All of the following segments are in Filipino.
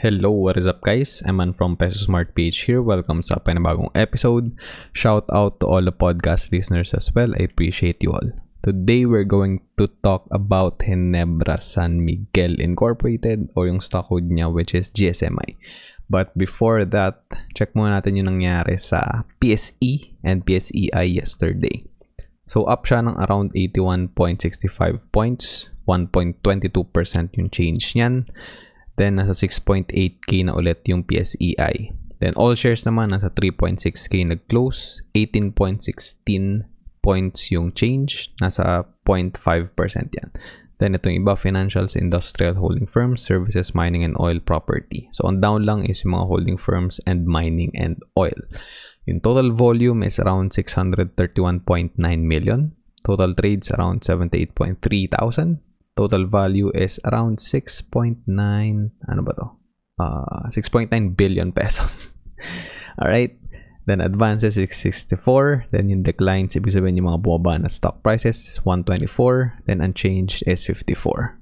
Hello, what is up guys? Eman from Peso Smart PH here. Welcome sa panibagong episode. Shout out to all the podcast listeners as well. I appreciate you all. Today we're going to talk about Ginebra San Miguel Incorporated or yung stock code niya which is GSMI. But before that, check muna natin yung nangyari sa PSE and PSEI yesterday. So up siya ng around 81.65 points, 1.22% yung change niyan. Then, nasa 6.8k na ulit yung PSEI. Then, all shares naman, nasa 3.6k nag-close. 18.16 points yung change. Nasa 0.5% yan. Then, itong iba, financials, industrial holding firms, services, mining, and oil property. So, on down lang is yung mga holding firms and mining and oil. Yung total volume is around 631.9 million. Total trades around 78.3 thousand. Total value is around 6.9 ano ba to? Uh, 6.9 billion pesos. Alright. Then advances 664. Then yung declines, ibig sabihin yung mga bumaba na stock prices, 124. Then unchanged is 54.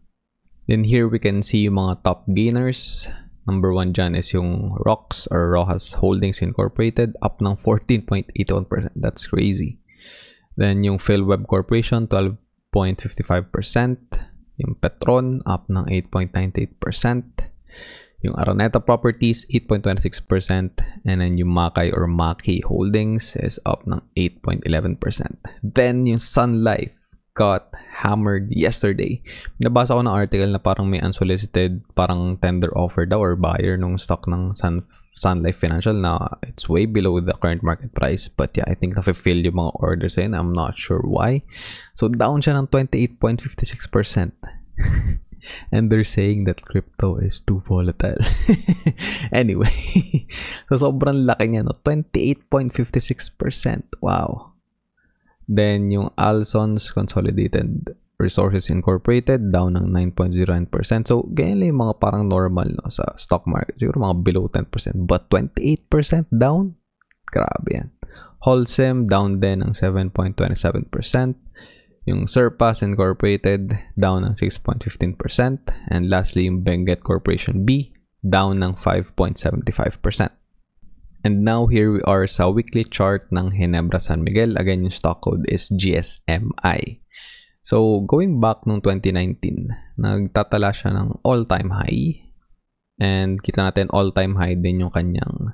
Then here we can see yung mga top gainers. Number one dyan is yung ROX or Rojas Holdings Incorporated up ng 14.81%. That's crazy. Then yung PhilWeb Corporation, 12.55%. Yung Petron, up ng 8.98%. Yung Araneta Properties, 8.26%. And then yung Makay or Maki Holdings is up ng 8.11%. Then yung Sun Life got hammered yesterday. Nabasa ko ng article na parang may unsolicited parang tender offer daw or buyer nung stock ng Sun Sun Life Financial na it's way below the current market price. But yeah, I think na-fill yung mga orders ayun. I'm not sure why. So down siya ng 28.56%. And they're saying that crypto is too volatile. anyway, so sobrang laki niya, no? 28.56%. Wow. Then, yung Alson's Consolidated Resources Incorporated, down ng 9.09%. So, ganyan lang yung mga parang normal no, sa stock market. Siguro mga below 10%. But 28% down? Grabe yan. Holcim, down din ng 7.27%. Yung Surpass Incorporated, down ng 6.15%. And lastly, yung Benguet Corporation B, down ng 5.75%. And now here we are sa weekly chart ng Ginebra San Miguel. Again, yung stock code is GSMI. So, going back nung 2019, nagtatala siya ng all-time high. And kita natin all-time high din yung kanyang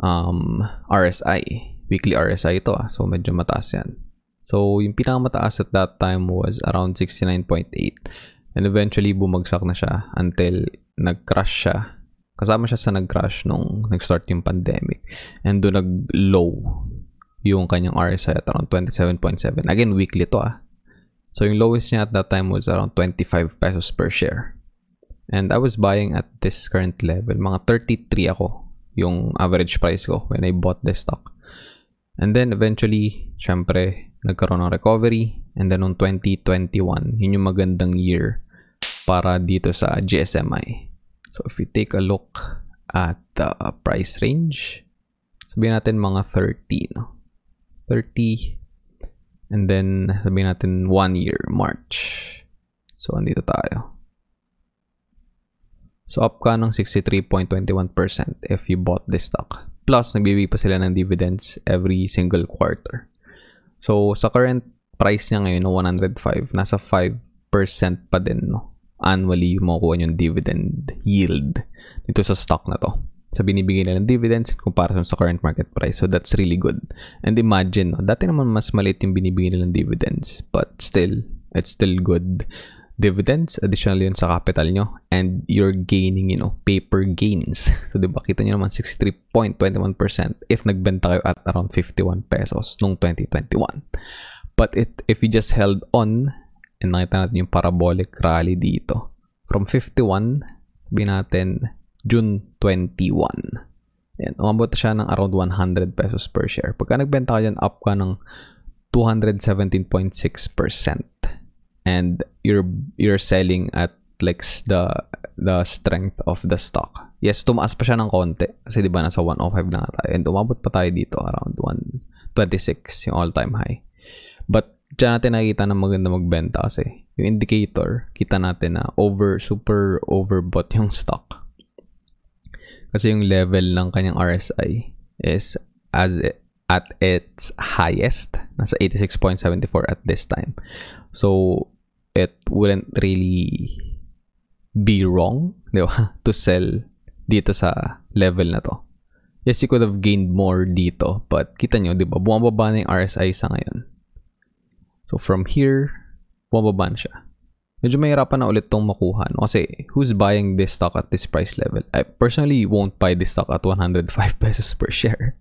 um, RSI. Weekly RSI ito ah. So, medyo mataas yan. So, yung pinakamataas at that time was around 69.8. And eventually, bumagsak na siya until nag-crash siya kasama siya sa nag-crash nung nag-start yung pandemic. And doon nag-low yung kanyang RSI at around 27.7. Again, weekly to ah. So yung lowest niya at that time was around 25 pesos per share. And I was buying at this current level. Mga 33 ako yung average price ko when I bought this stock. And then eventually, syempre, nagkaroon ng recovery. And then noong 2021, yun yung magandang year para dito sa GSMI. So if we take a look at the price range, sabihin natin mga 30, no? 30 and then sabihin natin 1 year, March. So andito tayo. So up ka ng 63.21% if you bought this stock. Plus, nagbibigay pa sila ng dividends every single quarter. So sa current price niya ngayon, no, 105, nasa 5% pa din, no? annually makukuha yung dividend yield dito sa stock na to. So, binibigay nila ng dividends in comparison sa current market price. So, that's really good. And imagine, no, dati naman mas maliit yung binibigay nilang dividends. But still, it's still good dividends. Additional yun sa capital nyo. And you're gaining, you know, paper gains. So, di ba, kita nyo naman 63.21% if nagbenta kayo at around 51 pesos nung 2021. But it, if you just held on And nakita natin yung parabolic rally dito. From 51, sabihin natin, June 21. Yan, umabot siya ng around 100 pesos per share. Pagka nagbenta ka dyan, up ka ng 217.6%. And you're, you're selling at like the the strength of the stock. Yes, tumaas pa siya ng konti kasi 'di ba nasa 105 na tayo and umabot pa tayo dito around 126 yung all-time high. But Diyan natin nakikita na maganda magbenta kasi yung indicator, kita natin na over, super overbought yung stock. Kasi yung level ng kanyang RSI is as it, at its highest, nasa 86.74 at this time. So, it wouldn't really be wrong, di ba, to sell dito sa level na to. Yes, you could have gained more dito, but kita nyo, di ba, bumababa na yung RSI sa ngayon. So, from here, bumababa na siya. Medyo mahirapan na ulit tong makuha. No? Kasi, who's buying this stock at this price level? I personally won't buy this stock at 105 pesos per share.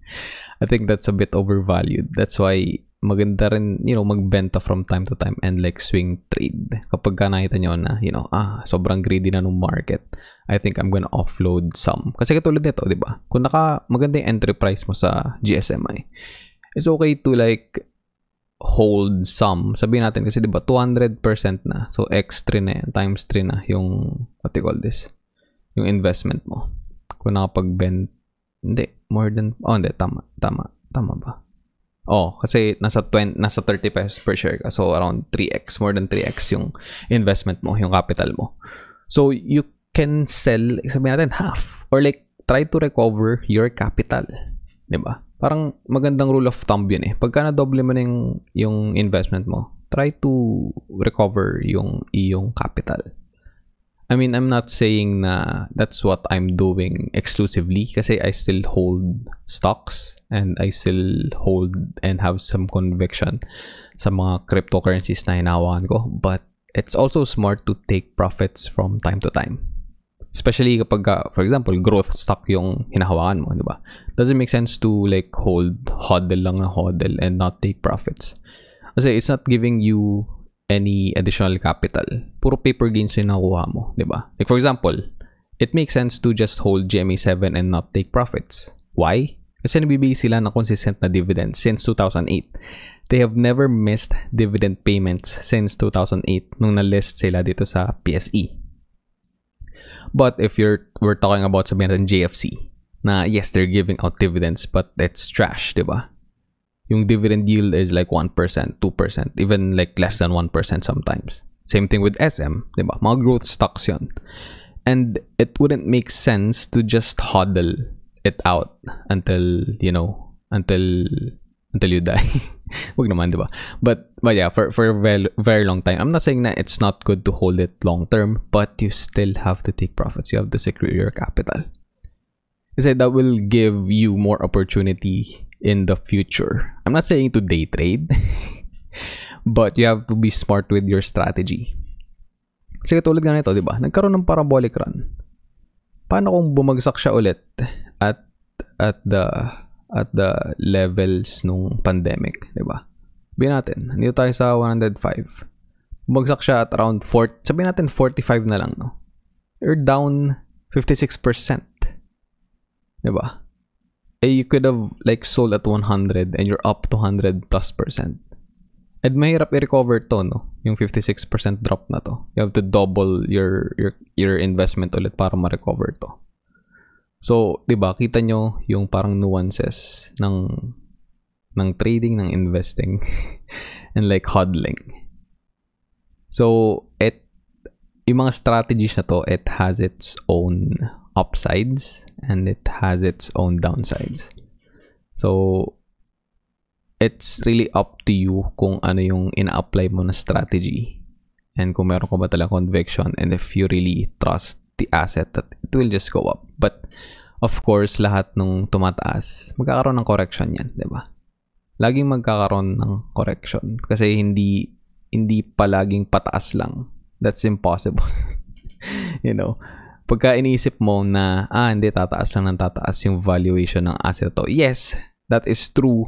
I think that's a bit overvalued. That's why maganda rin, you know, magbenta from time to time and like swing trade. Kapag ka nakita nyo na, you know, ah, sobrang greedy na ng market, I think I'm gonna offload some. Kasi katulad nito, di ba? Kung naka, maganda yung entry price mo sa GSMI, it's okay to like hold some. Sabihin natin kasi 'di ba 200% na. So x3 na yan, times 3 na yung what you call this? Yung investment mo. Kung nakapag-bend hindi, more than, oh hindi, tama, tama, tama ba? Oh, kasi nasa 20, nasa 30 pesos per share ka. So, around 3x, more than 3x yung investment mo, yung capital mo. So, you can sell, sabihin natin, half. Or like, try to recover your capital. ba? Parang magandang rule of thumb yun eh. Pagka na-double mo na yung, yung investment mo, try to recover yung iyong capital. I mean, I'm not saying na that's what I'm doing exclusively kasi I still hold stocks and I still hold and have some conviction sa mga cryptocurrencies na hinahawakan ko. But it's also smart to take profits from time to time. Especially kapag, uh, for example, growth stock yung hinahawakan mo, di ba? Doesn't make sense to like hold hodl lang na hodl and not take profits. Kasi it's not giving you any additional capital. Puro paper gains yung nakuha mo, di ba? Like for example, it makes sense to just hold GMA7 and not take profits. Why? Kasi nabibigay sila ng consistent na dividends since 2008. They have never missed dividend payments since 2008 nung na-list sila dito sa PSE. But if you're we're talking about sabihin natin JFC, na yes, they're giving out dividends but it's trash, di ba? yung dividend yield is like 1%, 2%, even like less than 1% sometimes. Same thing with SM, di ba? Mga growth stocks yon. And it wouldn't make sense to just hodl it out until, you know, until until you die. Wag naman, di ba? But, but yeah, for, for a very, long time, I'm not saying that it's not good to hold it long term, but you still have to take profits. You have to secure your capital. Kasi that will give you more opportunity in the future. I'm not saying to day trade, but you have to be smart with your strategy. Kasi katulad nga nito, di ba? Nagkaroon ng parabolic run. Paano kung bumagsak siya ulit at at the at the levels nung pandemic, di ba? Sabihin natin, nandito tayo sa 105. Bumagsak siya at around 4, sabihin natin 45 na lang, no? You're down 56%. Di ba? eh, you could have like sold at 100 and you're up to 100 plus percent. And mahirap i-recover to, no? Yung 56% drop na to. You have to double your your your investment ulit para ma-recover to. So, 'di ba? Kita nyo yung parang nuances ng ng trading, ng investing and like hodling. So, it yung mga strategies na to, it has its own upsides and it has its own downsides. So, it's really up to you kung ano yung ina-apply mo na strategy and kung meron ka ba talaga conviction and if you really trust the asset that it will just go up. But, of course, lahat nung tumataas, magkakaroon ng correction yan, di ba? Laging magkakaroon ng correction kasi hindi hindi palaging pataas lang. That's impossible. you know, pagka iniisip mo na, ah, hindi, tataas lang ng tataas yung valuation ng asset to. Yes, that is true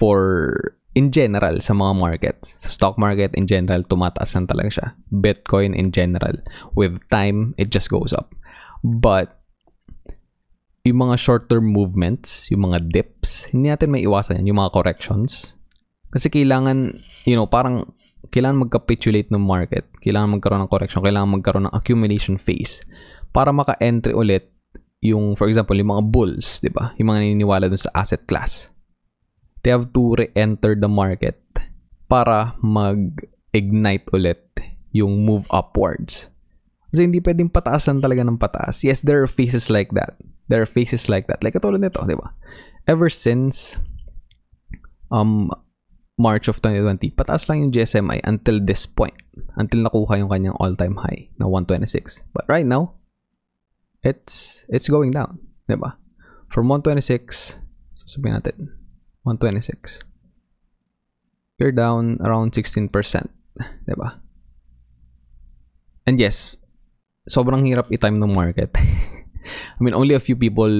for in general sa mga markets. Sa stock market in general, tumataas lang talaga siya. Bitcoin in general, with time, it just goes up. But, yung mga short-term movements, yung mga dips, hindi natin may iwasan yan, yung mga corrections. Kasi kailangan, you know, parang kailangan mag-capitulate ng market, kailangan magkaroon ng correction, kailangan magkaroon ng accumulation phase para maka-entry ulit yung, for example, yung mga bulls, di ba? Yung mga naniniwala dun sa asset class. They have to re-enter the market para mag-ignite ulit yung move upwards. Kasi hindi pwedeng pataasan talaga ng pataas. Yes, there are phases like that. There are phases like that. Like katulad nito, di ba? Ever since um March of 2020, pataas lang yung GSMI until this point. Until nakuha yung kanyang all-time high na 126. But right now, it's it's going down. Diba? From 126, so sabihin natin, 126. You're down around 16%. Diba? And yes, sobrang hirap i-time ng market. I mean, only a few people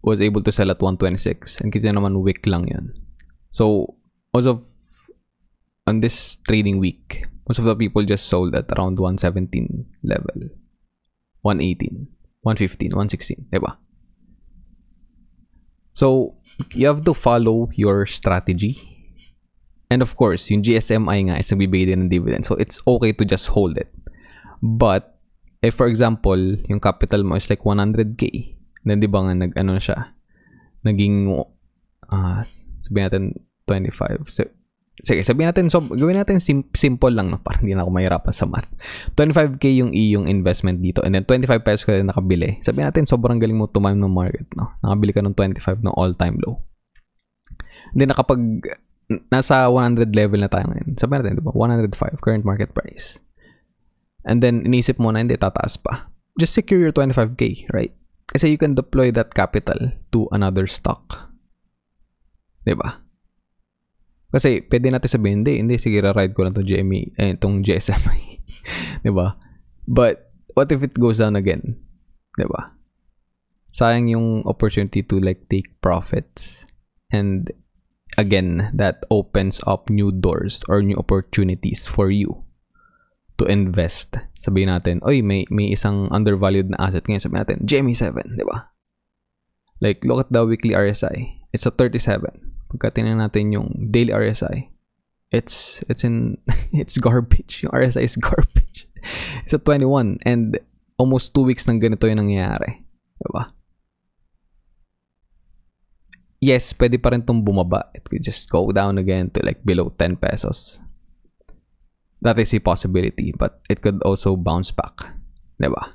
was able to sell at 126 and kita naman week lang yun. So, most of on this trading week, most of the people just sold at around 117 level. 118, 115, 116, diba? So, you have to follow your strategy. And of course, yung GSMI nga is nagbibigay din ng dividend. So, it's okay to just hold it. But, if for example, yung capital mo is like 100k, then di ba nga nag, ano siya, naging, uh, sabihin natin, 25. So, sige, sabihin natin, so, gawin natin sim- simple lang, no? Para hindi na ako mahirapan sa math. 25k yung iyong investment dito, and then 25 pesos ka din nakabili. Sabihin natin, sobrang galing mo tumime ng market, no? Nakabili ka ng 25 ng all-time low. Then, nakapag, nasa 100 level na tayo ngayon. Sabihin natin, di ba? 105, current market price. And then, inisip mo na, hindi, tataas pa. Just secure your 25k, right? Kasi you can deploy that capital to another stock. 'Di ba? Kasi pwede natin sabihin, hindi, hindi, sige, ride ko lang tong GME, eh, tong GSMI. 'Di ba? But, what if it goes down again? 'Di ba? Sayang yung opportunity to like take profits. And again, that opens up new doors or new opportunities for you to invest. Sabihin natin, oy, may, may isang undervalued na asset ngayon. Sabihin natin, GME7, di ba? Like, look at the weekly RSI. It's a 37. Pagka tingnan natin yung daily RSI, it's, it's in, it's garbage. Yung RSI is garbage. It's a 21. And almost two weeks nang ganito yung nangyayari. Di ba? Yes, pwede pa rin itong bumaba. It could just go down again to like below 10 pesos that is a possibility but it could also bounce back. Diba?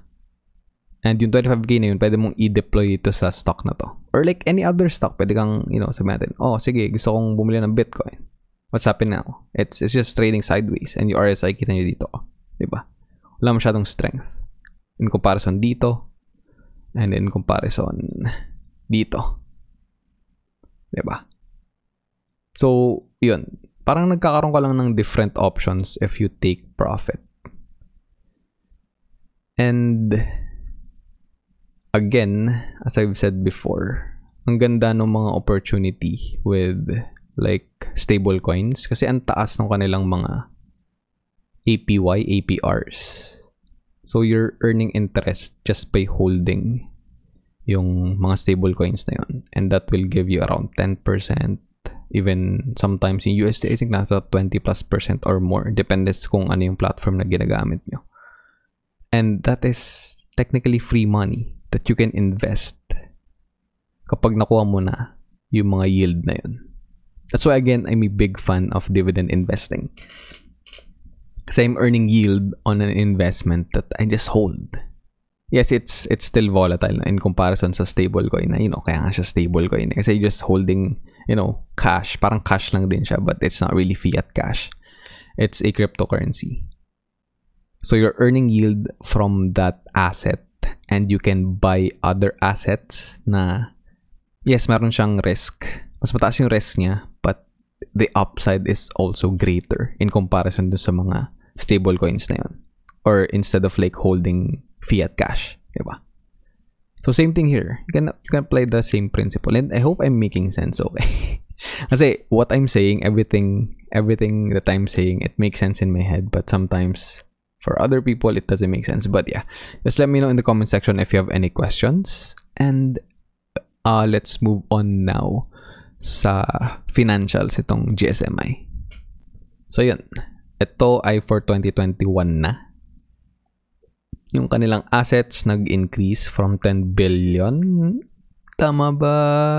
And yung 25k na yun, pwede mong i-deploy ito sa stock na to. Or like any other stock, pwede kang, you know, sabihin natin, oh, sige, gusto kong bumili ng Bitcoin. What's happening now? It's, it's just trading sideways and yung RSI, kita nyo dito. Diba? Wala masyadong strength. In comparison dito, and in comparison dito. Diba? So, yun parang nagkakaroon ka lang ng different options if you take profit. And again, as I've said before, ang ganda ng mga opportunity with like stable coins. Kasi ang taas ng kanilang mga APY, APRs. So you're earning interest just by holding yung mga stable coins na yun. And that will give you around 10%, even sometimes in USD I think nasa 20 plus percent or more. Depende kung ano yung platform na ginagamit nyo. And that is technically free money that you can invest kapag nakuha mo na yung mga yield na yun that's why again I'm a big fan of dividend investing kasi I'm earning yield on an investment that I just hold yes, it's it's still volatile in comparison sa stablecoin na, you know, kaya nga siya stablecoin. Kasi just holding you know, cash. Parang cash lang din siya, but it's not really fiat cash. It's a cryptocurrency. So you're earning yield from that asset and you can buy other assets na yes, meron siyang risk. Mas mataas yung risk niya, but the upside is also greater in comparison dun sa mga stable coins na yun. Or instead of like holding fiat cash, diba? So same thing here. You can you can apply the same principle, and I hope I'm making sense. Okay, kasi what I'm saying, everything everything that I'm saying, it makes sense in my head, but sometimes for other people it doesn't make sense. But yeah, just let me know in the comment section if you have any questions, and uh, let's move on now sa financials itong GSMI. So yun, ito ay for 2021 na yung kanilang assets nag-increase from 10 billion. Tama ba?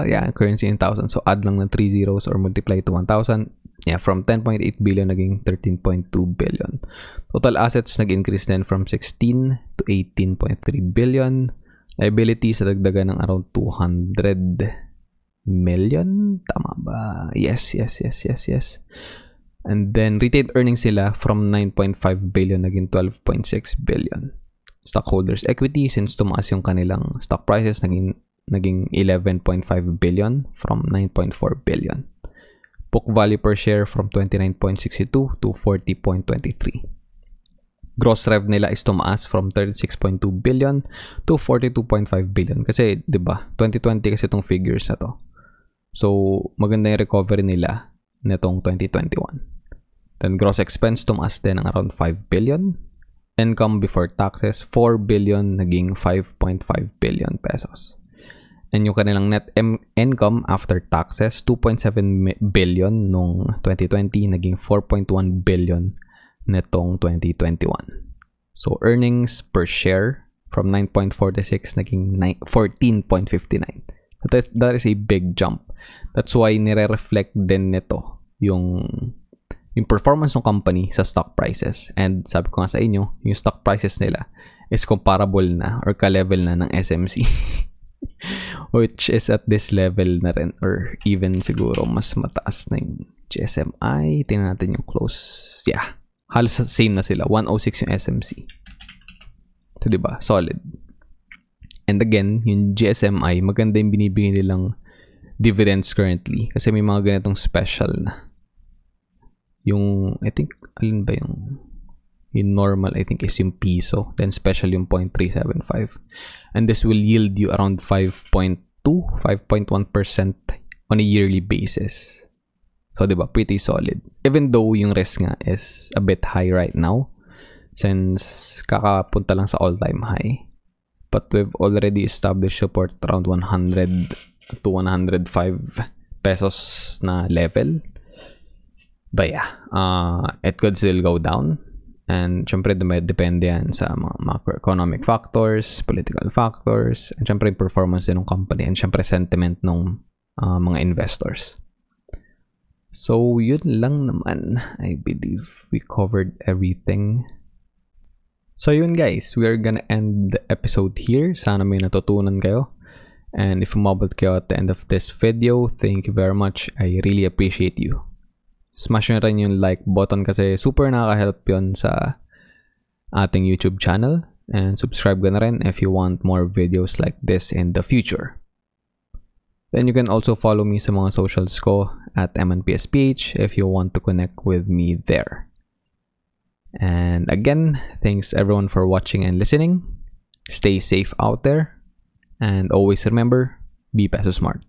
Yeah, currency in thousands. So, add lang ng 3 zeros or multiply to 1,000. Yeah, from 10.8 billion naging 13.2 billion. Total assets nag-increase din from 16 to 18.3 billion. Liabilities dagdagan ng around 200 million. Tama ba? Yes, yes, yes, yes, yes. And then retained earnings sila from 9.5 billion naging 12.6 billion. Stockholders equity since tumaas yung kanilang stock prices naging naging 11.5 billion from 9.4 billion. Book value per share from 29.62 to 40.23. Gross rev nila is tumaas from 36.2 billion to 42.5 billion. Kasi, di ba, 2020 kasi itong figures na to. So, maganda yung recovery nila netong 2021. Then, gross expense tumaas din ng around 5 billion. Income before taxes, 4 billion, naging 5.5 billion pesos. And yung kanilang net income after taxes, 2.7 billion nung 2020, naging 4.1 billion netong 2021. So, earnings per share from 9.46 naging 14.59. That is, that is a big jump. That's why nire-reflect din nito yung yung performance ng company sa stock prices. And sabi ko nga sa inyo, yung stock prices nila is comparable na or ka-level na ng SMC. which is at this level na rin or even siguro mas mataas na yung GSMI. Tingnan natin yung close. Yeah. Halos same na sila. 106 yung SMC. So, ba? Solid. And again, yung GSMI, maganda yung binibigay nilang dividends currently. Kasi may mga ganitong special na. Yung, I think, alin ba yung yung normal, I think, is yung piso. Then special yung 0.375. And this will yield you around 5.2, 5.1% on a yearly basis. So, di ba? Pretty solid. Even though yung risk nga is a bit high right now. Since kakapunta lang sa all-time high. But we've already established support around 100 to 105 pesos na level. But yeah, uh, it could still go down And syempre, depende yan sa mga macroeconomic factors, political factors, and syempre, performance din ng company, and syempre, sentiment ng uh, mga investors. So, yun lang naman. I believe we covered everything. So, yun guys. We are gonna end the episode here. Sana may natutunan kayo. And if umabot kayo at the end of this video, thank you very much. I really appreciate you smash nyo rin yung like button kasi super nakaka-help yun sa ating YouTube channel. And subscribe ka na rin if you want more videos like this in the future. Then you can also follow me sa mga socials ko at MNPSPH if you want to connect with me there. And again, thanks everyone for watching and listening. Stay safe out there. And always remember, be peso smart.